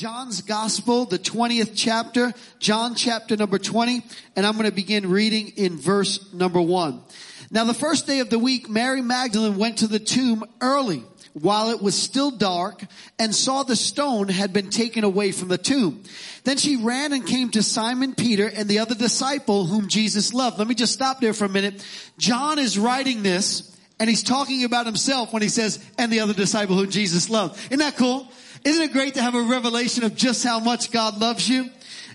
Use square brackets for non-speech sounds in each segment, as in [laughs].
John's Gospel, the 20th chapter, John chapter number 20, and I'm going to begin reading in verse number 1. Now the first day of the week, Mary Magdalene went to the tomb early while it was still dark and saw the stone had been taken away from the tomb. Then she ran and came to Simon Peter and the other disciple whom Jesus loved. Let me just stop there for a minute. John is writing this and he's talking about himself when he says, and the other disciple whom Jesus loved. Isn't that cool? Isn't it great to have a revelation of just how much God loves you?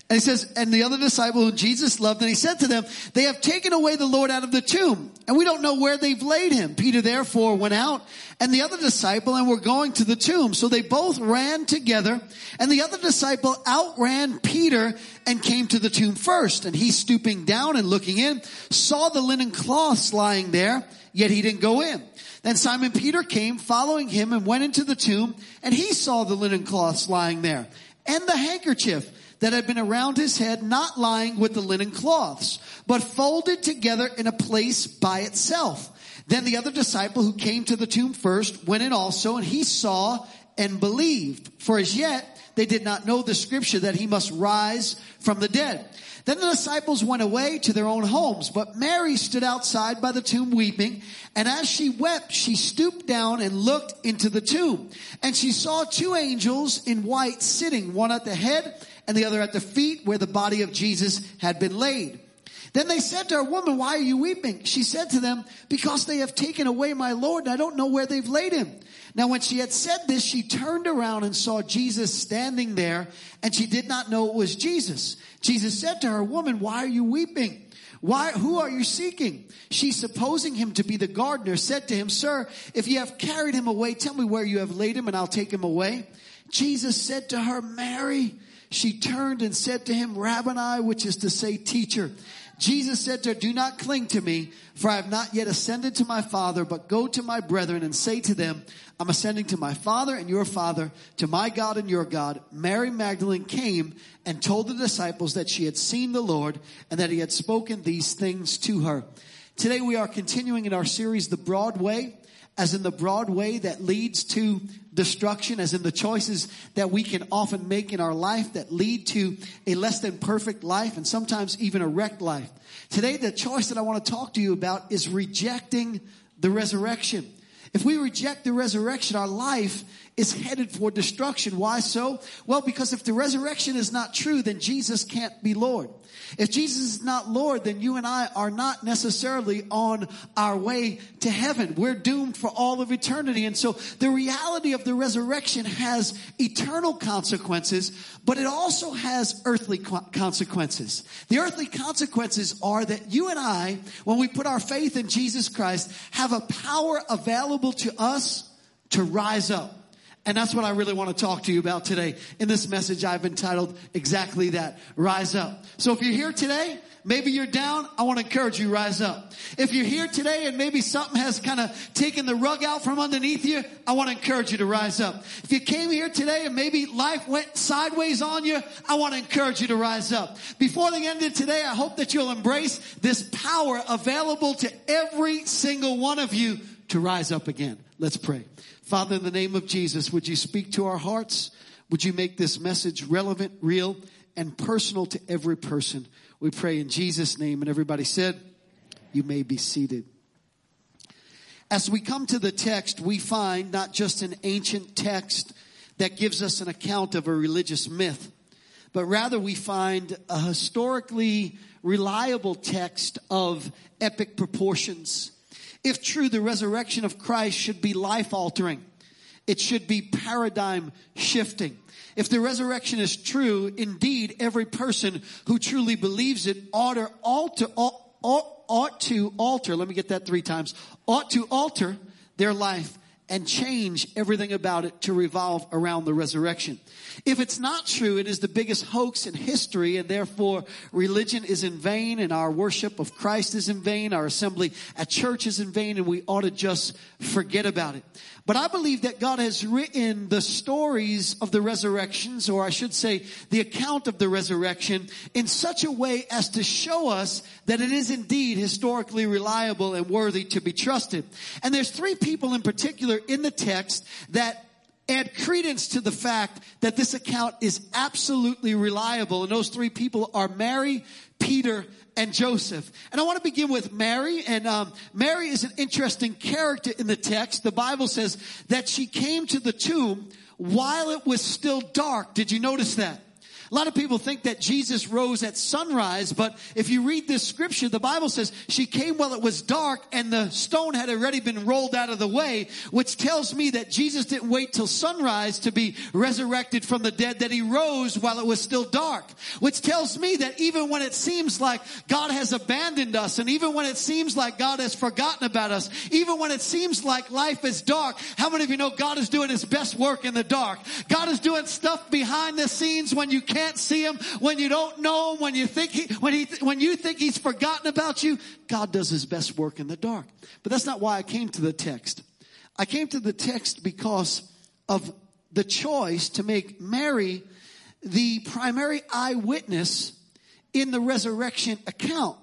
And he says, and the other disciple who Jesus loved, and he said to them, they have taken away the Lord out of the tomb, and we don't know where they've laid him. Peter therefore went out, and the other disciple, and were going to the tomb. So they both ran together, and the other disciple outran Peter and came to the tomb first. And he stooping down and looking in, saw the linen cloths lying there, yet he didn't go in. Then Simon Peter came following him and went into the tomb, and he saw the linen cloths lying there, and the handkerchief that had been around his head not lying with the linen cloths, but folded together in a place by itself. Then the other disciple who came to the tomb first went in also, and he saw and believed. For as yet they did not know the scripture that he must rise from the dead. Then the disciples went away to their own homes, but Mary stood outside by the tomb weeping, and as she wept, she stooped down and looked into the tomb. And she saw two angels in white sitting, one at the head and the other at the feet where the body of Jesus had been laid. Then they said to her, woman, why are you weeping? She said to them, because they have taken away my Lord and I don't know where they've laid him. Now when she had said this, she turned around and saw Jesus standing there and she did not know it was Jesus. Jesus said to her, woman, why are you weeping? Why, who are you seeking? She, supposing him to be the gardener, said to him, Sir, if you have carried him away, tell me where you have laid him and I'll take him away. Jesus said to her, Mary. She turned and said to him, Rabboni, which is to say teacher. Jesus said to her, do not cling to me, for I have not yet ascended to my father, but go to my brethren and say to them, I'm ascending to my father and your father, to my God and your God. Mary Magdalene came and told the disciples that she had seen the Lord and that he had spoken these things to her. Today we are continuing in our series, The Broad Way as in the broad way that leads to destruction, as in the choices that we can often make in our life that lead to a less than perfect life and sometimes even a wrecked life. Today, the choice that I want to talk to you about is rejecting the resurrection. If we reject the resurrection, our life is headed for destruction. Why so? Well, because if the resurrection is not true, then Jesus can't be Lord. If Jesus is not Lord, then you and I are not necessarily on our way to heaven. We're doomed for all of eternity. And so the reality of the resurrection has eternal consequences, but it also has earthly consequences. The earthly consequences are that you and I, when we put our faith in Jesus Christ, have a power available to us to rise up. And that's what I really want to talk to you about today. In this message, I've entitled exactly that, rise up. So if you're here today, maybe you're down, I want to encourage you, to rise up. If you're here today and maybe something has kind of taken the rug out from underneath you, I want to encourage you to rise up. If you came here today and maybe life went sideways on you, I want to encourage you to rise up. Before the end of today, I hope that you'll embrace this power available to every single one of you to rise up again. Let's pray. Father, in the name of Jesus, would you speak to our hearts? Would you make this message relevant, real, and personal to every person? We pray in Jesus' name. And everybody said, you may be seated. As we come to the text, we find not just an ancient text that gives us an account of a religious myth, but rather we find a historically reliable text of epic proportions if true, the resurrection of Christ should be life altering. It should be paradigm shifting. If the resurrection is true, indeed, every person who truly believes it ought to alter, ought, ought to alter, let me get that three times, ought to alter their life and change everything about it to revolve around the resurrection. If it's not true, it is the biggest hoax in history and therefore religion is in vain and our worship of Christ is in vain, our assembly at church is in vain and we ought to just forget about it. But I believe that God has written the stories of the resurrections, or I should say the account of the resurrection in such a way as to show us that it is indeed historically reliable and worthy to be trusted. And there's three people in particular in the text that add credence to the fact that this account is absolutely reliable. And those three people are Mary, Peter, and Joseph. And I want to begin with Mary. And um, Mary is an interesting character in the text. The Bible says that she came to the tomb while it was still dark. Did you notice that? A lot of people think that Jesus rose at sunrise, but if you read this scripture, the Bible says she came while it was dark and the stone had already been rolled out of the way, which tells me that Jesus didn't wait till sunrise to be resurrected from the dead, that he rose while it was still dark, which tells me that even when it seems like God has abandoned us and even when it seems like God has forgotten about us, even when it seems like life is dark, how many of you know God is doing his best work in the dark? God is doing stuff behind the scenes when you can't can't see him, when you don't know him, when you think he, when he, when you think he's forgotten about you, God does his best work in the dark. But that's not why I came to the text. I came to the text because of the choice to make Mary the primary eyewitness in the resurrection account.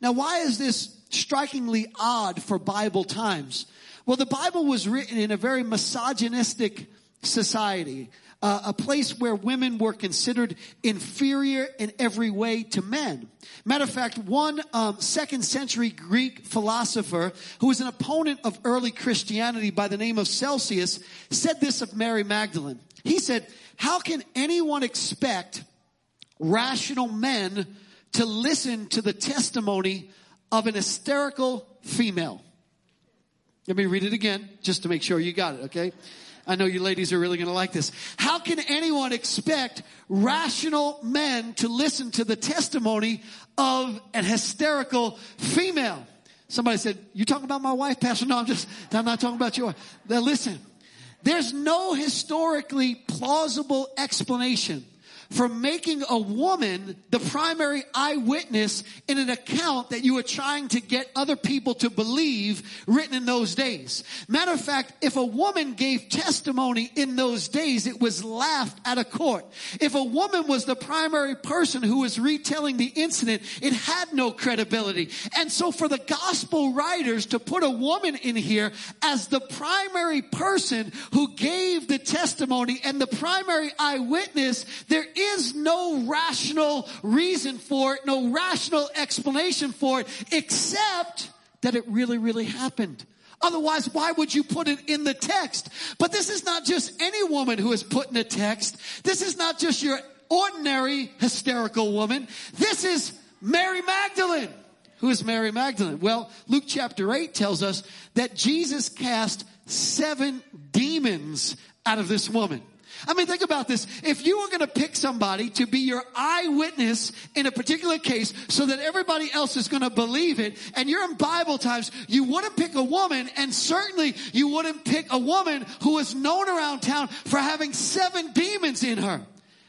Now, why is this strikingly odd for Bible times? Well, the Bible was written in a very misogynistic society uh, a place where women were considered inferior in every way to men. Matter of fact, one um, second century Greek philosopher who was an opponent of early Christianity by the name of Celsus said this of Mary Magdalene. He said, how can anyone expect rational men to listen to the testimony of an hysterical female? Let me read it again just to make sure you got it, okay? I know you ladies are really going to like this. How can anyone expect rational men to listen to the testimony of an hysterical female? Somebody said, you talking about my wife, Pastor? No, I'm just, I'm not talking about your Now listen, there's no historically plausible explanation for making a woman the primary eyewitness in an account that you were trying to get other people to believe written in those days. Matter of fact, if a woman gave testimony in those days, it was laughed at a court. If a woman was the primary person who was retelling the incident, it had no credibility. And so for the gospel writers to put a woman in here as the primary person who gave the testimony and the primary eyewitness, there is no rational reason for it, no rational explanation for it, except that it really, really happened. Otherwise, why would you put it in the text? But this is not just any woman who is put in a text. This is not just your ordinary hysterical woman. This is Mary Magdalene. Who is Mary Magdalene? Well, Luke chapter 8 tells us that Jesus cast seven demons out of this woman. I mean, think about this. If you were going to pick somebody to be your eyewitness in a particular case so that everybody else is going to believe it, and you're in Bible times, you wouldn't pick a woman, and certainly you wouldn't pick a woman who is known around town for having seven demons in her.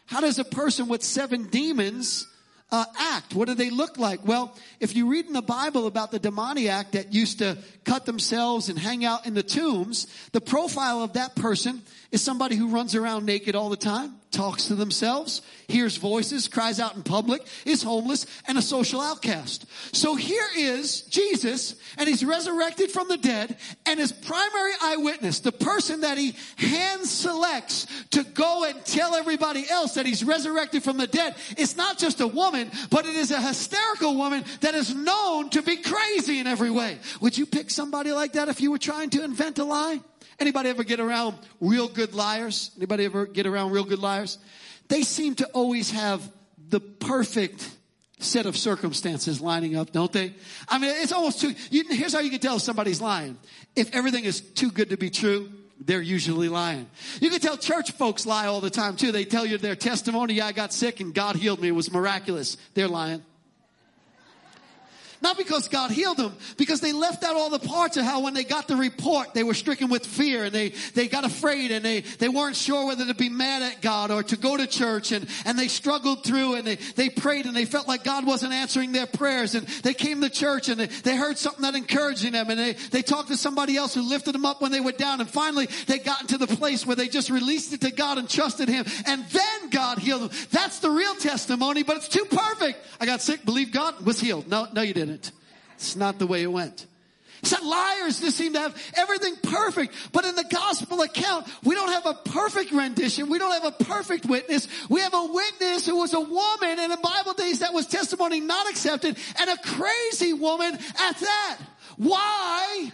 How does a person with seven demons uh, act? What do they look like? Well, if you read in the Bible about the demoniac that used to cut themselves and hang out in the tombs, the profile of that person is somebody who runs around naked all the time, talks to themselves, hears voices, cries out in public, is homeless, and a social outcast. So here is Jesus, and he's resurrected from the dead, and his primary eyewitness, the person that he hand selects to go and tell everybody else that he's resurrected from the dead, is not just a woman, but it is a hysterical woman that is known to be crazy in every way. Would you pick somebody like that if you were trying to invent a lie? Anybody ever get around real good liars? Anybody ever get around real good liars? They seem to always have the perfect set of circumstances lining up, don't they? I mean, it's almost too, you, here's how you can tell if somebody's lying. If everything is too good to be true, they're usually lying. You can tell church folks lie all the time too. They tell you their testimony, yeah, I got sick and God healed me. It was miraculous. They're lying. Not because God healed them, because they left out all the parts of how when they got the report, they were stricken with fear and they, they got afraid and they, they weren't sure whether to be mad at God or to go to church and, and they struggled through and they, they prayed and they felt like God wasn't answering their prayers and they came to church and they, they heard something that encouraging them and they, they talked to somebody else who lifted them up when they were down and finally they got into the place where they just released it to God and trusted Him and then God healed them. That's the real testimony, but it's too perfect. I got sick, believe God, was healed. No, no you didn't. It's not the way it went. He Said liars just seem to have everything perfect. But in the gospel account, we don't have a perfect rendition. We don't have a perfect witness. We have a witness who was a woman in the Bible days that was testimony not accepted and a crazy woman at that. Why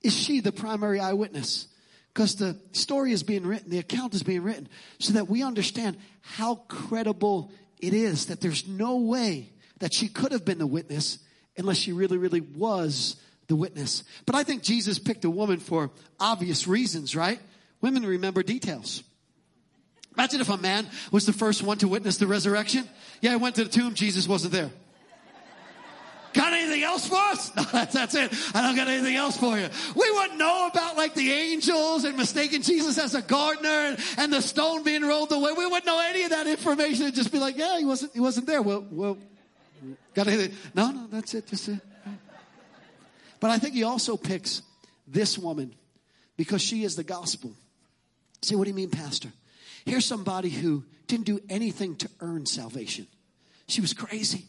is she the primary eyewitness? Because the story is being written, the account is being written so that we understand how credible it is that there's no way that she could have been the witness unless she really, really was the witness. But I think Jesus picked a woman for obvious reasons, right? Women remember details. Imagine if a man was the first one to witness the resurrection. Yeah, I went to the tomb, Jesus wasn't there. Got anything else for us? [laughs] No, that's, that's it. I don't got anything else for you. We wouldn't know about like the angels and mistaking Jesus as a gardener and, and the stone being rolled away. We wouldn't know any of that information. It'd just be like, yeah, he wasn't, he wasn't there. Well, well, got anything? No, no, that's it. Just it. But I think he also picks this woman because she is the gospel. Say, what do you mean, Pastor? Here's somebody who didn't do anything to earn salvation. She was crazy.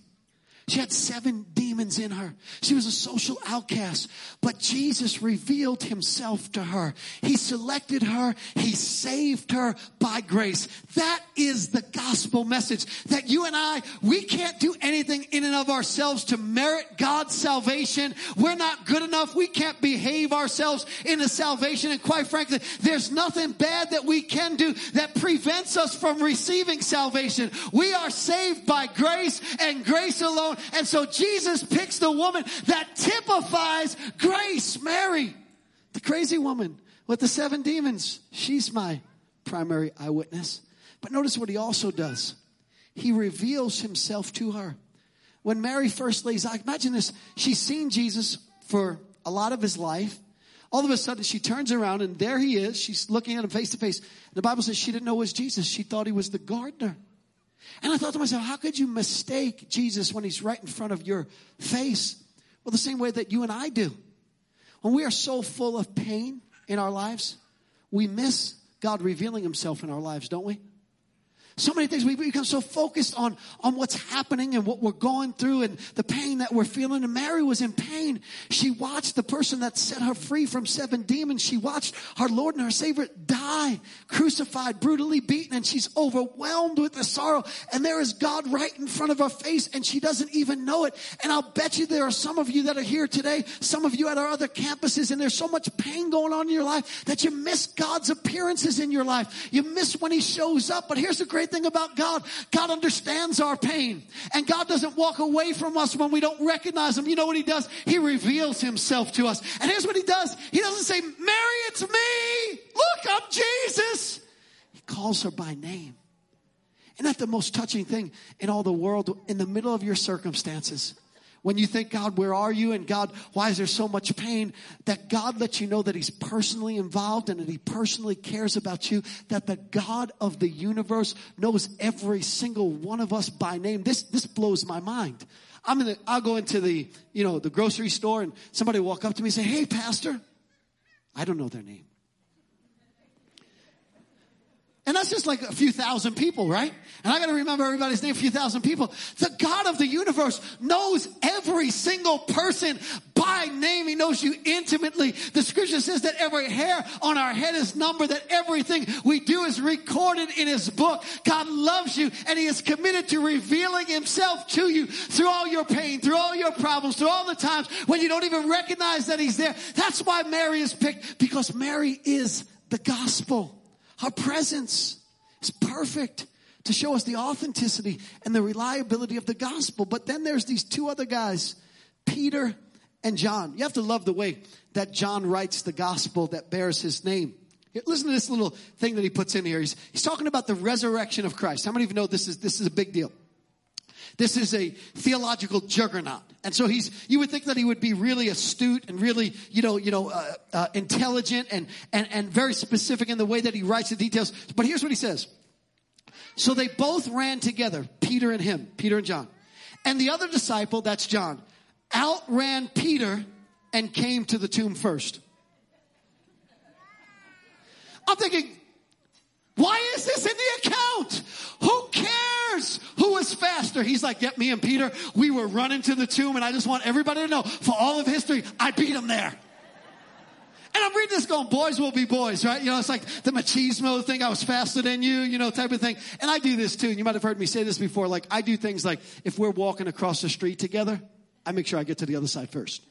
She had seven demons in her. She was a social outcast, but Jesus revealed himself to her. He selected her. He saved her by grace. That is the gospel message that you and I, we can't do anything in and of ourselves to merit God's salvation. We're not good enough. We can't behave ourselves into salvation. And quite frankly, there's nothing bad that we can do that prevents us from receiving salvation. We are saved by grace and grace alone and so Jesus picks the woman that typifies grace, Mary, the crazy woman with the seven demons. She's my primary eyewitness. But notice what he also does. He reveals himself to her. When Mary first lays eyes, imagine this. She's seen Jesus for a lot of his life. All of a sudden, she turns around and there he is. She's looking at him face to face. The Bible says she didn't know it was Jesus. She thought he was the gardener. And I thought to myself, how could you mistake Jesus when he's right in front of your face? Well, the same way that you and I do. When we are so full of pain in our lives, we miss God revealing himself in our lives, don't we? So many things we become so focused on, on what's happening and what we're going through and the pain that we're feeling. And Mary was in pain. She watched the person that set her free from seven demons. She watched our Lord and our Savior die, crucified, brutally beaten, and she's overwhelmed with the sorrow. And there is God right in front of her face and she doesn't even know it. And I'll bet you there are some of you that are here today, some of you at our other campuses, and there's so much pain going on in your life that you miss God's appearances in your life. You miss when He shows up. But here's the great great thing about God. God understands our pain. And God doesn't walk away from us when we don't recognize Him. You know what He does? He reveals Himself to us. And here's what He does. He doesn't say, Mary, it's me. Look, I'm Jesus. He calls her by name. Isn't that the most touching thing in all the world in the middle of your circumstances? When you think, God, where are you? And God, why is there so much pain? That God lets you know that He's personally involved and that He personally cares about you. That the God of the universe knows every single one of us by name. This, this blows my mind. I'm in the, I'll go into the, you know, the grocery store and somebody walk up to me and say, Hey, pastor. I don't know their name. And that's just like a few thousand people, right? And I gotta remember everybody's name, a few thousand people. The God of the universe knows every single person by name. He knows you intimately. The scripture says that every hair on our head is numbered, that everything we do is recorded in his book. God loves you and he is committed to revealing himself to you through all your pain, through all your problems, through all the times when you don't even recognize that he's there. That's why Mary is picked because Mary is the gospel. Her presence is perfect to show us the authenticity and the reliability of the gospel. But then there's these two other guys, Peter and John. You have to love the way that John writes the gospel that bears his name. Listen to this little thing that he puts in here. He's, he's talking about the resurrection of Christ. How many of you know this is, this is a big deal? This is a theological juggernaut. And so he's, you would think that he would be really astute and really, you know, you know, uh, uh, intelligent and, and, and very specific in the way that he writes the details. But here's what he says. So they both ran together, Peter and him, Peter and John. And the other disciple, that's John, outran Peter and came to the tomb first. I'm thinking, why is this in the account? Who who was fast? pastor, he's like, get me and Peter, we were running to the tomb and I just want everybody to know for all of history, I beat him there. And I'm reading this going, boys will be boys, right? You know, it's like the machismo thing. I was faster than you, you know, type of thing. And I do this too. And you might have heard me say this before. Like I do things like if we're walking across the street together, I make sure I get to the other side first.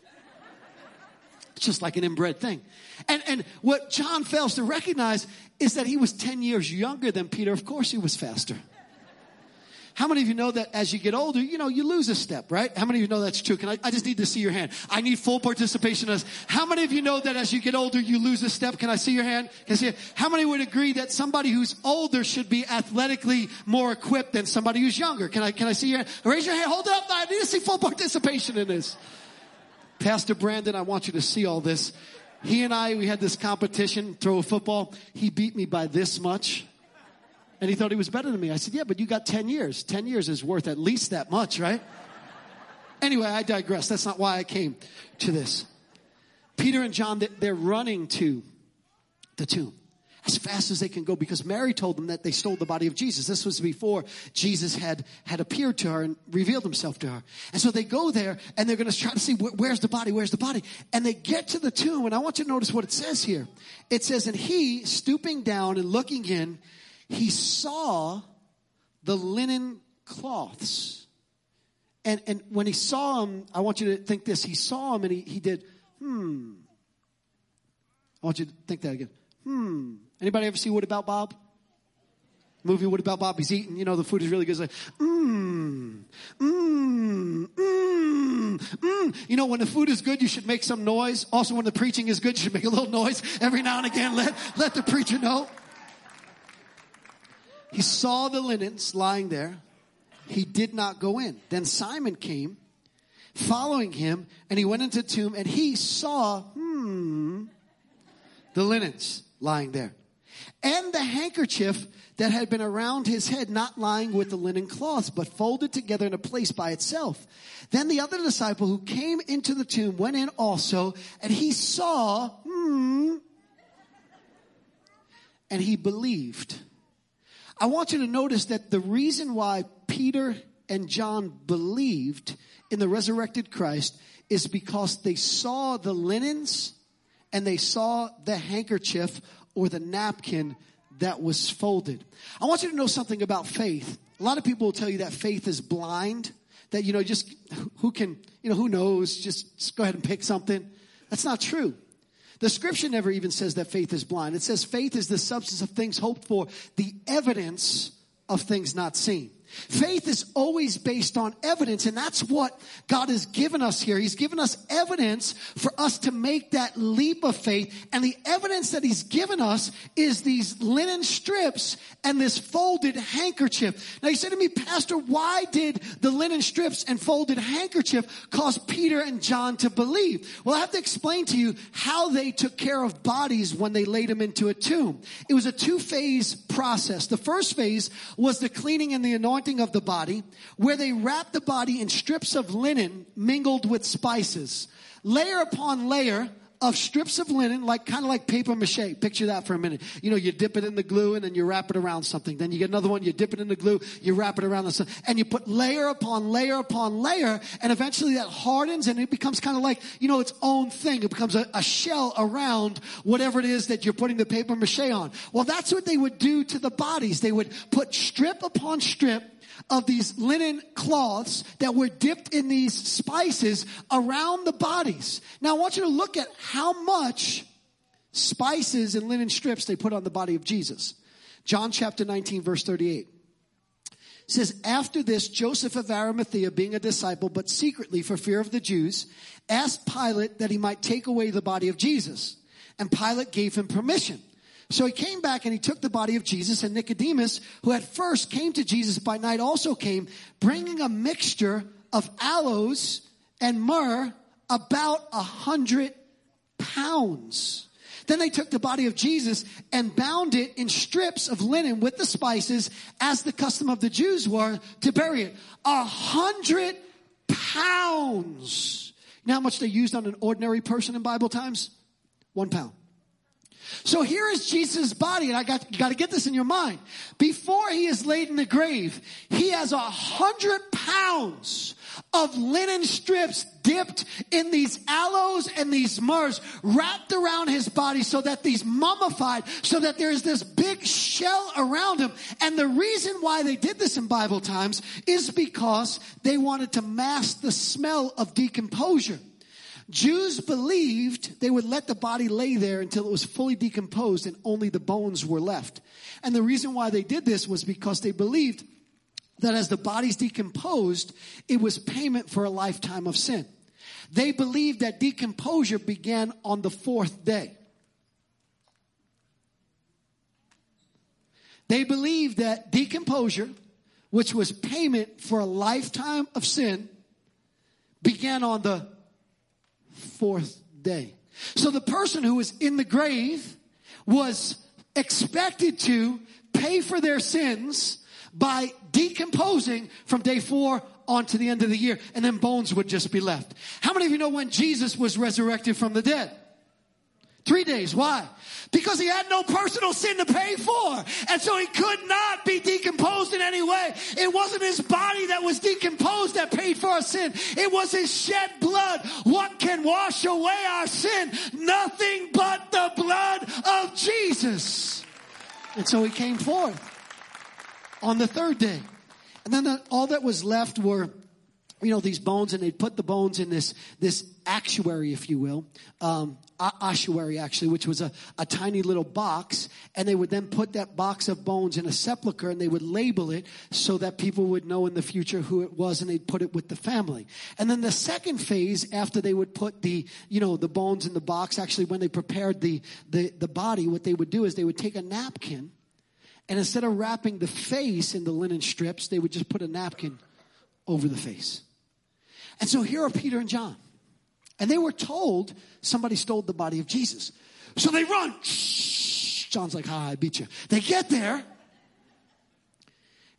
It's just like an inbred thing. And, and what John fails to recognize is that he was 10 years younger than Peter. Of course he was faster. How many of you know that as you get older, you know, you lose a step, right? How many of you know that's true? Can I, I just need to see your hand. I need full participation. As how many of you know that as you get older, you lose a step? Can I see your hand? Can I see it? How many would agree that somebody who's older should be athletically more equipped than somebody who's younger? Can I, can I see your hand? Raise your hand. Hold it up. I need to see full participation in this. Pastor Brandon, I want you to see all this. He and I, we had this competition, throw a football. He beat me by this much. And he thought he was better than me. I said, yeah, but you got 10 years. 10 years is worth at least that much, right? Anyway, I digress. That's not why I came to this. Peter and John, they're running to the tomb as fast as they can go because Mary told them that they stole the body of Jesus. This was before Jesus had, had appeared to her and revealed himself to her. And so they go there and they're going to try to see where's the body, where's the body. And they get to the tomb and I want you to notice what it says here. It says, and he stooping down and looking in, he saw the linen cloths. And, and when he saw them, I want you to think this. He saw them and he, he did, hmm. I want you to think that again. Hmm. Anybody ever see What About Bob? Movie What About Bob? He's eating, you know, the food is really good. It's like, mmm, mmm, mmm, mmm. You know, when the food is good, you should make some noise. Also, when the preaching is good, you should make a little noise every now and again. Let, let the preacher know. He saw the linens lying there. He did not go in. Then Simon came following him and he went into the tomb and he saw, hmm, the linens lying there. And the handkerchief that had been around his head, not lying with the linen cloths, but folded together in a place by itself. Then the other disciple who came into the tomb went in also, and he saw, hmm, and he believed. I want you to notice that the reason why Peter and John believed in the resurrected Christ is because they saw the linens and they saw the handkerchief or the napkin that was folded. I want you to know something about faith. A lot of people will tell you that faith is blind, that, you know, just who can, you know, who knows, just, just go ahead and pick something. That's not true. The scripture never even says that faith is blind. It says faith is the substance of things hoped for, the evidence of things not seen. Faith is always based on evidence, and that's what God has given us here. He's given us evidence for us to make that leap of faith, and the evidence that He's given us is these linen strips and this folded handkerchief. Now you say to me, Pastor, why did the linen strips and folded handkerchief cause Peter and John to believe? Well, I have to explain to you how they took care of bodies when they laid them into a tomb. It was a two-phase process. The first phase was the cleaning and the anointing anointing of the body, where they wrap the body in strips of linen mingled with spices, layer upon layer of strips of linen, like kind of like paper mache. Picture that for a minute. You know, you dip it in the glue and then you wrap it around something. Then you get another one, you dip it in the glue, you wrap it around the and you put layer upon layer upon layer, and eventually that hardens and it becomes kind of like, you know, its own thing. It becomes a, a shell around whatever it is that you're putting the paper mache on. Well, that's what they would do to the bodies. They would put strip upon strip of these linen cloths that were dipped in these spices around the bodies. Now I want you to look at how much spices and linen strips they put on the body of Jesus. John chapter 19 verse 38 says, after this, Joseph of Arimathea, being a disciple, but secretly for fear of the Jews, asked Pilate that he might take away the body of Jesus. And Pilate gave him permission. So he came back and he took the body of Jesus and Nicodemus, who at first came to Jesus by night, also came, bringing a mixture of aloes and myrrh, about a hundred pounds. Then they took the body of Jesus and bound it in strips of linen with the spices as the custom of the Jews were to bury it. A hundred pounds. You know how much they used on an ordinary person in Bible times? One pound. So here is Jesus' body, and I got, got to get this in your mind. Before he is laid in the grave, he has a hundred pounds of linen strips dipped in these aloes and these myrrhs wrapped around his body so that these mummified, so that there's this big shell around him. And the reason why they did this in Bible times is because they wanted to mask the smell of decomposure. Jews believed they would let the body lay there until it was fully decomposed and only the bones were left. And the reason why they did this was because they believed that as the body's decomposed, it was payment for a lifetime of sin. They believed that decomposure began on the fourth day. They believed that decomposure, which was payment for a lifetime of sin, began on the fourth day. So the person who was in the grave was expected to pay for their sins by decomposing from day four on to the end of the year, and then bones would just be left. How many of you know when Jesus was resurrected from the dead? Three days. Why? Because he had no personal sin to pay for. And so he could not be decomposed in any way. It wasn't his body that was decomposed that paid for our sin. It was his shed blood. What can wash away our sin? Nothing but the blood of Jesus. And so he came forth on the third day. And then the, all that was left were you know these bones and they'd put the bones in this this actuary if you will um, ossuary actually which was a, a tiny little box and they would then put that box of bones in a sepulcher and they would label it so that people would know in the future who it was and they'd put it with the family and then the second phase after they would put the you know the bones in the box actually when they prepared the the, the body what they would do is they would take a napkin and instead of wrapping the face in the linen strips, they would just put a napkin over the face. And so here are Peter and John. And they were told somebody stole the body of Jesus. So they run. John's like, hi, I beat you. They get there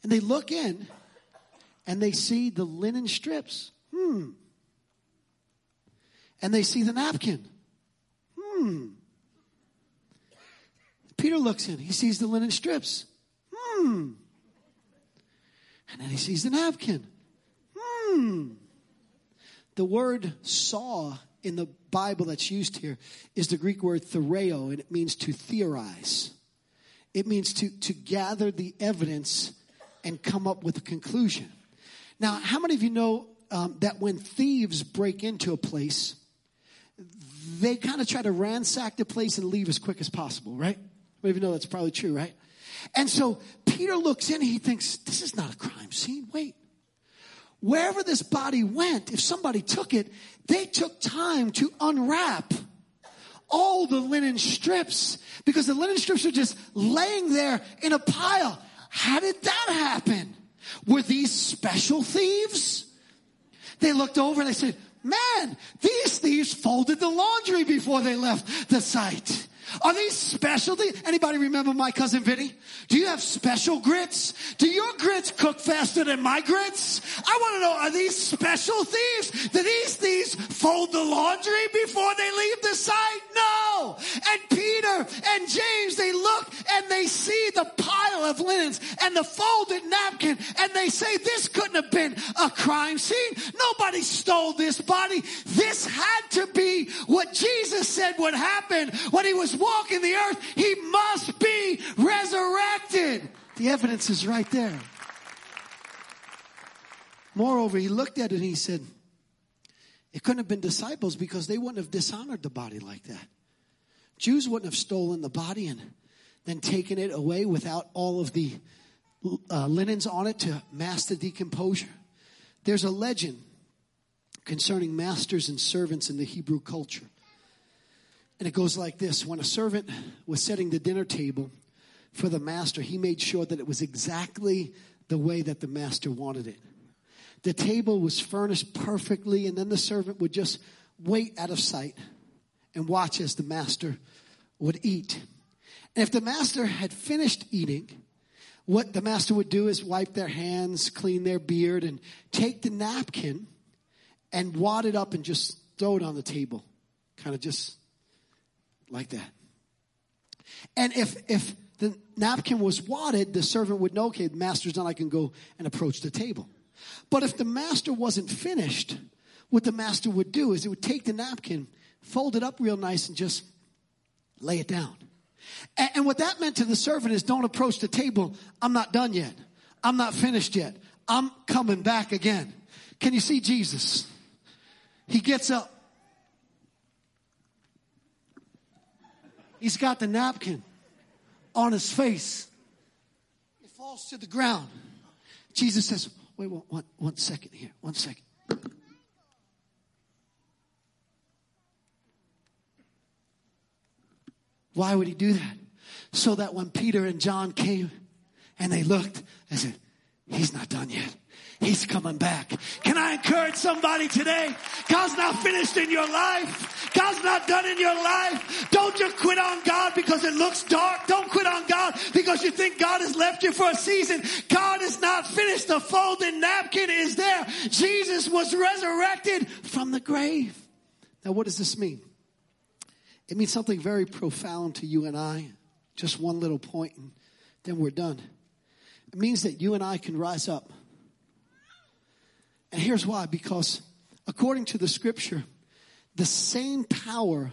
and they look in and they see the linen strips. Hmm. And they see the napkin. Hmm. Peter looks in. He sees the linen strips. Hmm. And then he sees the napkin. Hmm. The word saw in the Bible that's used here is the Greek word theoreo, and it means to theorize. It means to, to gather the evidence and come up with a conclusion. Now, how many of you know um, that when thieves break into a place, they kind of try to ransack the place and leave as quick as possible, right? You know that's probably true, right? And so Peter looks in, he thinks, this is not a crime scene. Wait. Wherever this body went, if somebody took it, they took time to unwrap all the linen strips because the linen strips are just laying there in a pile. How did that happen? Were these special thieves? They looked over and they said, man, these thieves folded the laundry before they left the site. Are these specialty? Anybody remember my cousin Vinny? Do you have special grits? Do your grits cook faster than my grits? I want to know, are these special thieves? Do these thieves fold the laundry before they leave the site? No. And Peter and James, they look and they see the pile of linens and the folded napkin and they say, this couldn't have been a crime scene. Nobody stole this body. This had to be what Jesus said would happen when he was walking the earth. He must be resurrected. The evidence is right there. Moreover, he looked at it and he said, it couldn't have been disciples because they wouldn't have dishonored the body like that. Jews wouldn't have stolen the body and then taken it away without all of the uh, linens on it to mask the decomposure. There's a legend concerning masters and servants in the Hebrew culture. And it goes like this When a servant was setting the dinner table for the master, he made sure that it was exactly the way that the master wanted it. The table was furnished perfectly, and then the servant would just wait out of sight and watch as the master would eat. And if the master had finished eating, what the master would do is wipe their hands, clean their beard, and take the napkin and wad it up and just throw it on the table. Kind of just like that. And if, if the napkin was wadded, the servant would know, okay, the master's done, I can go and approach the table. But if the master wasn't finished, what the master would do is he would take the napkin, fold it up real nice, and just lay it down. And, and what that meant to the servant is don't approach the table. I'm not done yet. I'm not finished yet. I'm coming back again. Can you see Jesus? He gets up. He's got the napkin on his face. It falls to the ground. Jesus says, wait, one, one, one second here. One second. Why would he do that? So that when Peter and John came and they looked, they said, he's not done yet. He's coming back. Can I encourage somebody today? God's not finished in your life. God's not done in your life. Don't just quit on God because it looks dark. Don't quit on God because you think God has left you for a season. God is not finished. The folded napkin is there. Jesus was resurrected from the grave. Now, what does this mean? It means something very profound to you and I. Just one little point and then we're done. It means that you and I can rise up and here's why because according to the scripture, the same power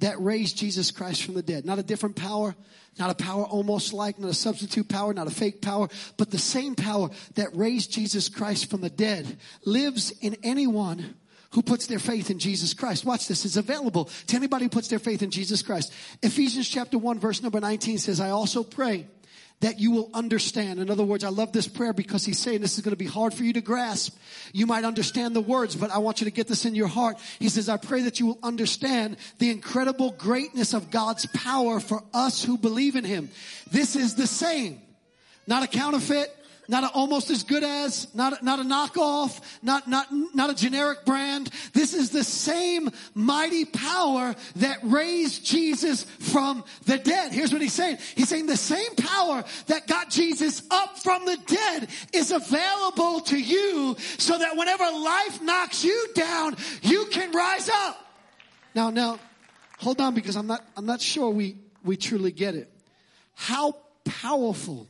that raised Jesus Christ from the dead, not a different power, not a power almost like, not a substitute power, not a fake power, but the same power that raised Jesus Christ from the dead lives in anyone who puts their faith in Jesus Christ. Watch this. It's available to anybody who puts their faith in Jesus Christ. Ephesians chapter 1 verse number 19 says, I also pray that you will understand. In other words, I love this prayer because he's saying this is going to be hard for you to grasp. You might understand the words, but I want you to get this in your heart. He says, I pray that you will understand the incredible greatness of God's power for us who believe in him. This is the same. Not a counterfeit, not a, almost as good as, not, not a knockoff, not, not, not a generic brand. This is the same mighty power that raised Jesus from the dead. Here's what he's saying. He's saying the same power that got Jesus up from the dead is available to you so that whenever life knocks you down, you can rise up. Now, now, hold on because I'm not, I'm not sure we, we truly get it. How powerful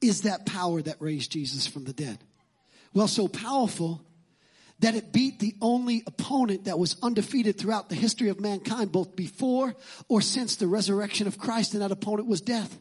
is that power that raised Jesus from the dead? Well, so powerful that it beat the only opponent that was undefeated throughout the history of mankind, both before or since the resurrection of Christ, and that opponent was death.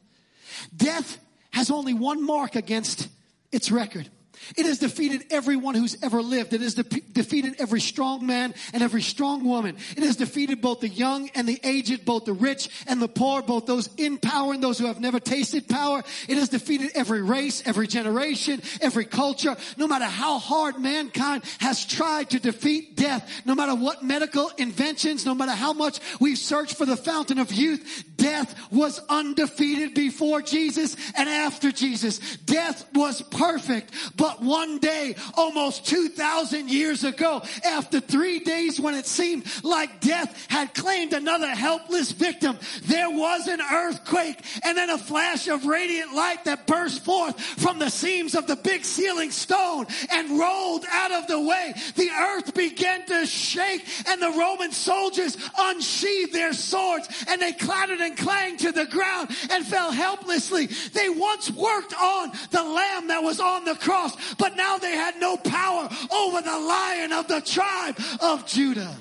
Death has only one mark against its record. It has defeated everyone who's ever lived. It has de- defeated every strong man and every strong woman. It has defeated both the young and the aged, both the rich and the poor, both those in power and those who have never tasted power. It has defeated every race, every generation, every culture. No matter how hard mankind has tried to defeat death, no matter what medical inventions, no matter how much we've searched for the fountain of youth, death was undefeated before Jesus and after Jesus. Death was perfect, but one day, almost 2,000 years ago, after three days when it seemed like death had claimed another helpless victim, there was an earthquake and then a flash of radiant light that burst forth from the seams of the big ceiling stone and rolled out of the way. The earth began to shake and the Roman soldiers unsheathed their swords and they clattered and clanged to the ground and fell helplessly. They once worked on the lamb that was on the cross but now they had no power over the lion of the tribe of Judah.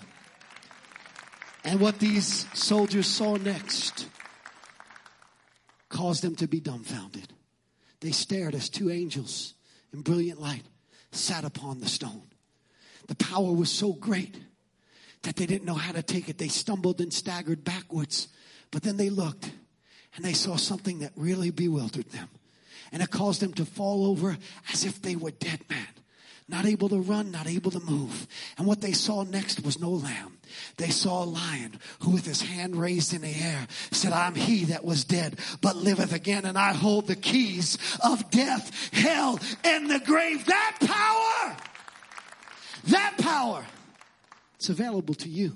And what these soldiers saw next caused them to be dumbfounded. They stared as two angels in brilliant light sat upon the stone. The power was so great that they didn't know how to take it. They stumbled and staggered backwards. But then they looked and they saw something that really bewildered them and it caused them to fall over as if they were dead men. Not able to run, not able to move. And what they saw next was no lamb. They saw a lion who with his hand raised in the air said, I'm he that was dead, but liveth again, and I hold the keys of death, hell, and the grave. That power, that power, it's available to you.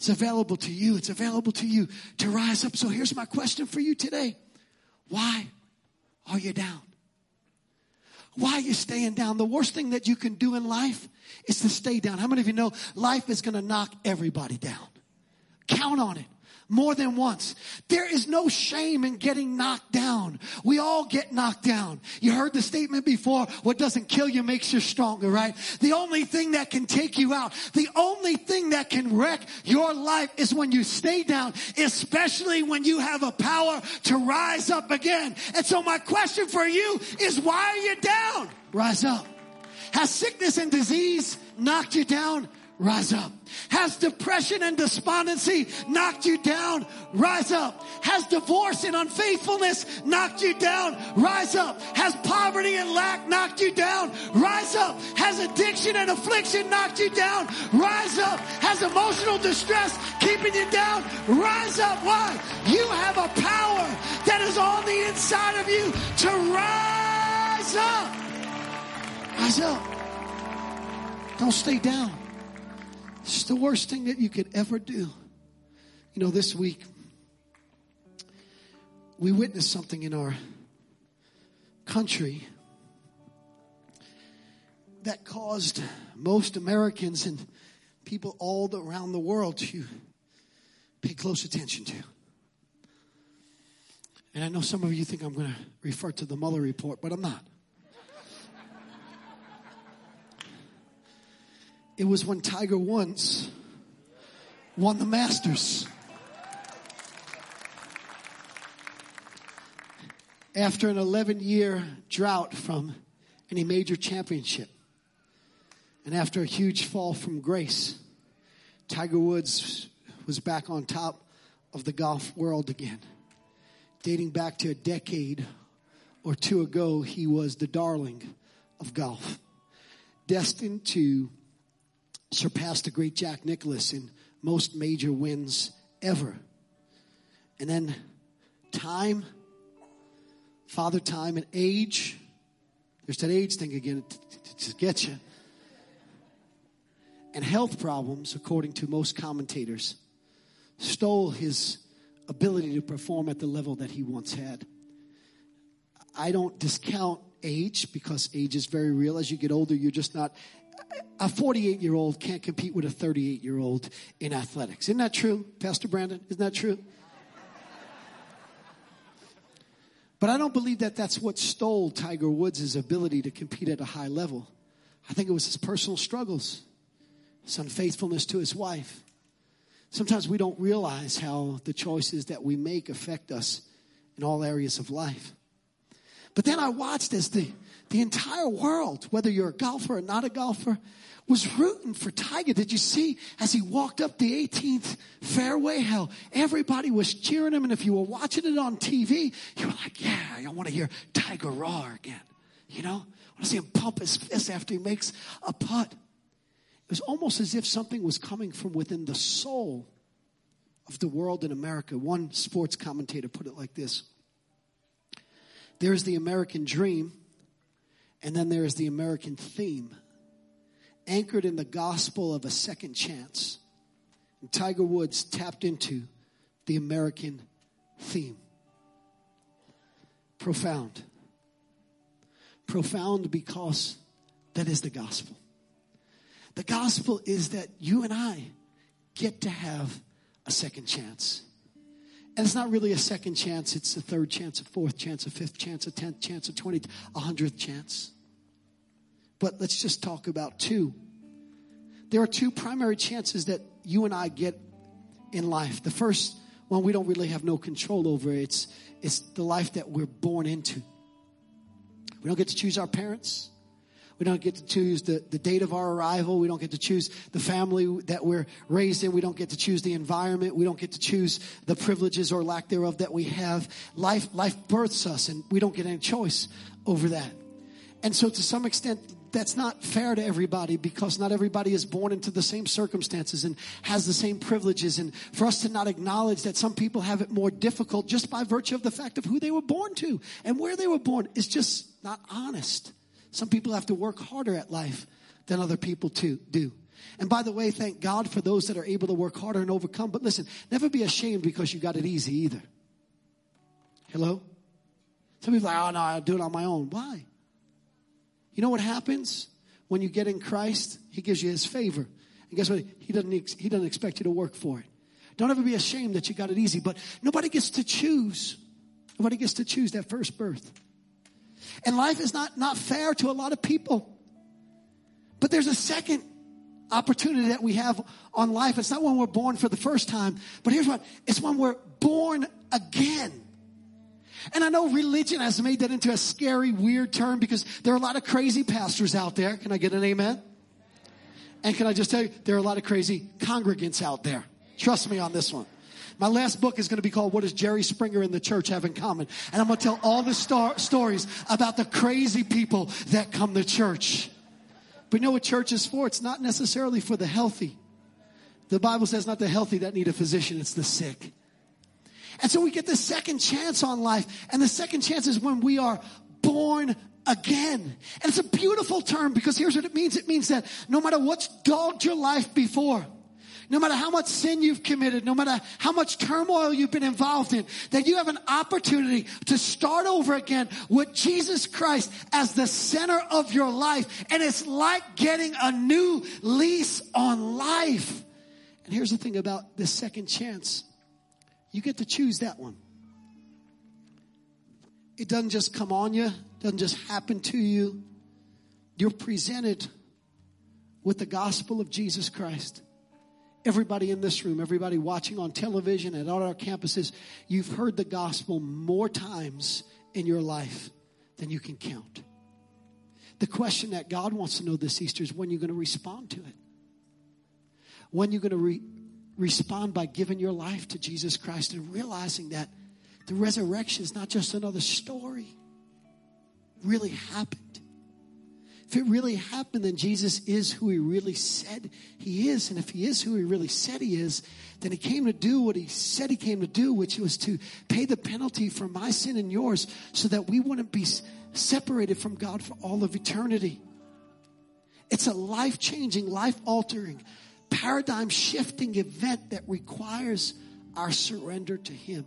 It's available to you. It's available to you to rise up. So here's my question for you today. Why are you down? Why are you staying down? The worst thing that you can do in life is to stay down. How many of you know life is going to knock everybody down? Count on it. More than once. There is no shame in getting knocked down. We all get knocked down. You heard the statement before, what doesn't kill you makes you stronger, right? The only thing that can take you out, the only thing that can wreck your life is when you stay down, especially when you have a power to rise up again. And so my question for you is why are you down? Rise up. Has sickness and disease knocked you down? Rise up. Has depression and despondency knocked you down? Rise up. Has divorce and unfaithfulness knocked you down? Rise up. Has poverty and lack knocked you down? Rise up. Has addiction and affliction knocked you down? Rise up. Has emotional distress keeping you down? Rise up. Why? You have a power that is on the inside of you to rise up. Rise up. Don't stay down. It's the worst thing that you could ever do. You know, this week, we witnessed something in our country that caused most Americans and people all around the world to pay close attention to. And I know some of you think I'm going to refer to the Mueller report, but I'm not. It was when Tiger Woods won the Masters. After an 11 year drought from any major championship, and after a huge fall from grace, Tiger Woods was back on top of the golf world again. Dating back to a decade or two ago, he was the darling of golf, destined to surpassed the great Jack Nicklaus in most major wins ever. And then time, father time, and age. There's that age thing again to get you. And health problems, according to most commentators, stole his ability to perform at the level that he once had. I don't discount age because age is very real. As you get older, you're just not a 48 year old can't compete with a 38 year old in athletics. Isn't that true, Pastor Brandon? Isn't that true? But I don't believe that that's what stole Tiger Woods' ability to compete at a high level. I think it was his personal struggles, his unfaithfulness to his wife. Sometimes we don't realize how the choices that we make affect us in all areas of life. But then I watched as the the entire world, whether you're a golfer or not a golfer, was rooting for Tiger. Did you see as he walked up the 18th fairway? Hell, everybody was cheering him. And if you were watching it on TV, you were like, yeah, I want to hear Tiger roar again. You know, I want to see him pump his fist after he makes a putt. It was almost as if something was coming from within the soul of the world in America. One sports commentator put it like this There's the American dream and then there is the American theme, anchored in the gospel of a second chance. And Tiger Woods tapped into the American theme. Profound. Profound because that is the gospel. The gospel is that you and I get to have a second chance. And it's not really a second chance, it's a third chance, a fourth chance, a fifth chance, a tenth chance, a twentieth, a hundredth chance. But let's just talk about two. There are two primary chances that you and I get in life. The first one we don't really have no control over. It's it's the life that we're born into. We don't get to choose our parents. We don't get to choose the, the date of our arrival. We don't get to choose the family that we're raised in. We don't get to choose the environment. We don't get to choose the privileges or lack thereof that we have. Life, life births us and we don't get any choice over that. And so to some extent, that's not fair to everybody because not everybody is born into the same circumstances and has the same privileges. And for us to not acknowledge that some people have it more difficult just by virtue of the fact of who they were born to and where they were born is just not honest. Some people have to work harder at life than other people too do. And by the way, thank God for those that are able to work harder and overcome. But listen, never be ashamed because you got it easy either. Hello? Some people are like, oh no, I'll do it on my own. Why? You know what happens when you get in Christ? He gives you his favor. And guess what? He doesn't, he doesn't expect you to work for it. Don't ever be ashamed that you got it easy, but nobody gets to choose. Nobody gets to choose that first birth. And life is not, not fair to a lot of people. But there's a second opportunity that we have on life. It's not when we're born for the first time, but here's what it's when we're born again. And I know religion has made that into a scary, weird term because there are a lot of crazy pastors out there. Can I get an amen? And can I just tell you, there are a lot of crazy congregants out there. Trust me on this one. My last book is going to be called What Does Jerry Springer and the Church Have in Common? And I'm going to tell all the star- stories about the crazy people that come to church. But you know what church is for? It's not necessarily for the healthy. The Bible says not the healthy that need a physician, it's the sick. And so we get the second chance on life. And the second chance is when we are born again. And it's a beautiful term because here's what it means. It means that no matter what's dogged your life before, no matter how much sin you've committed, no matter how much turmoil you've been involved in, that you have an opportunity to start over again with Jesus Christ as the center of your life. And it's like getting a new lease on life. And here's the thing about this second chance. You get to choose that one. It doesn't just come on you, doesn't just happen to you. You're presented with the gospel of Jesus Christ. Everybody in this room, everybody watching on television and on our campuses, you've heard the gospel more times in your life than you can count. The question that God wants to know this Easter is when you're going to respond to it. When you're going to re- respond by giving your life to Jesus Christ and realizing that the resurrection is not just another story, it really happened. If it really happened, then Jesus is who he really said he is. And if he is who he really said he is, then he came to do what he said he came to do, which was to pay the penalty for my sin and yours so that we wouldn't be separated from God for all of eternity. It's a life changing, life altering, paradigm shifting event that requires our surrender to him.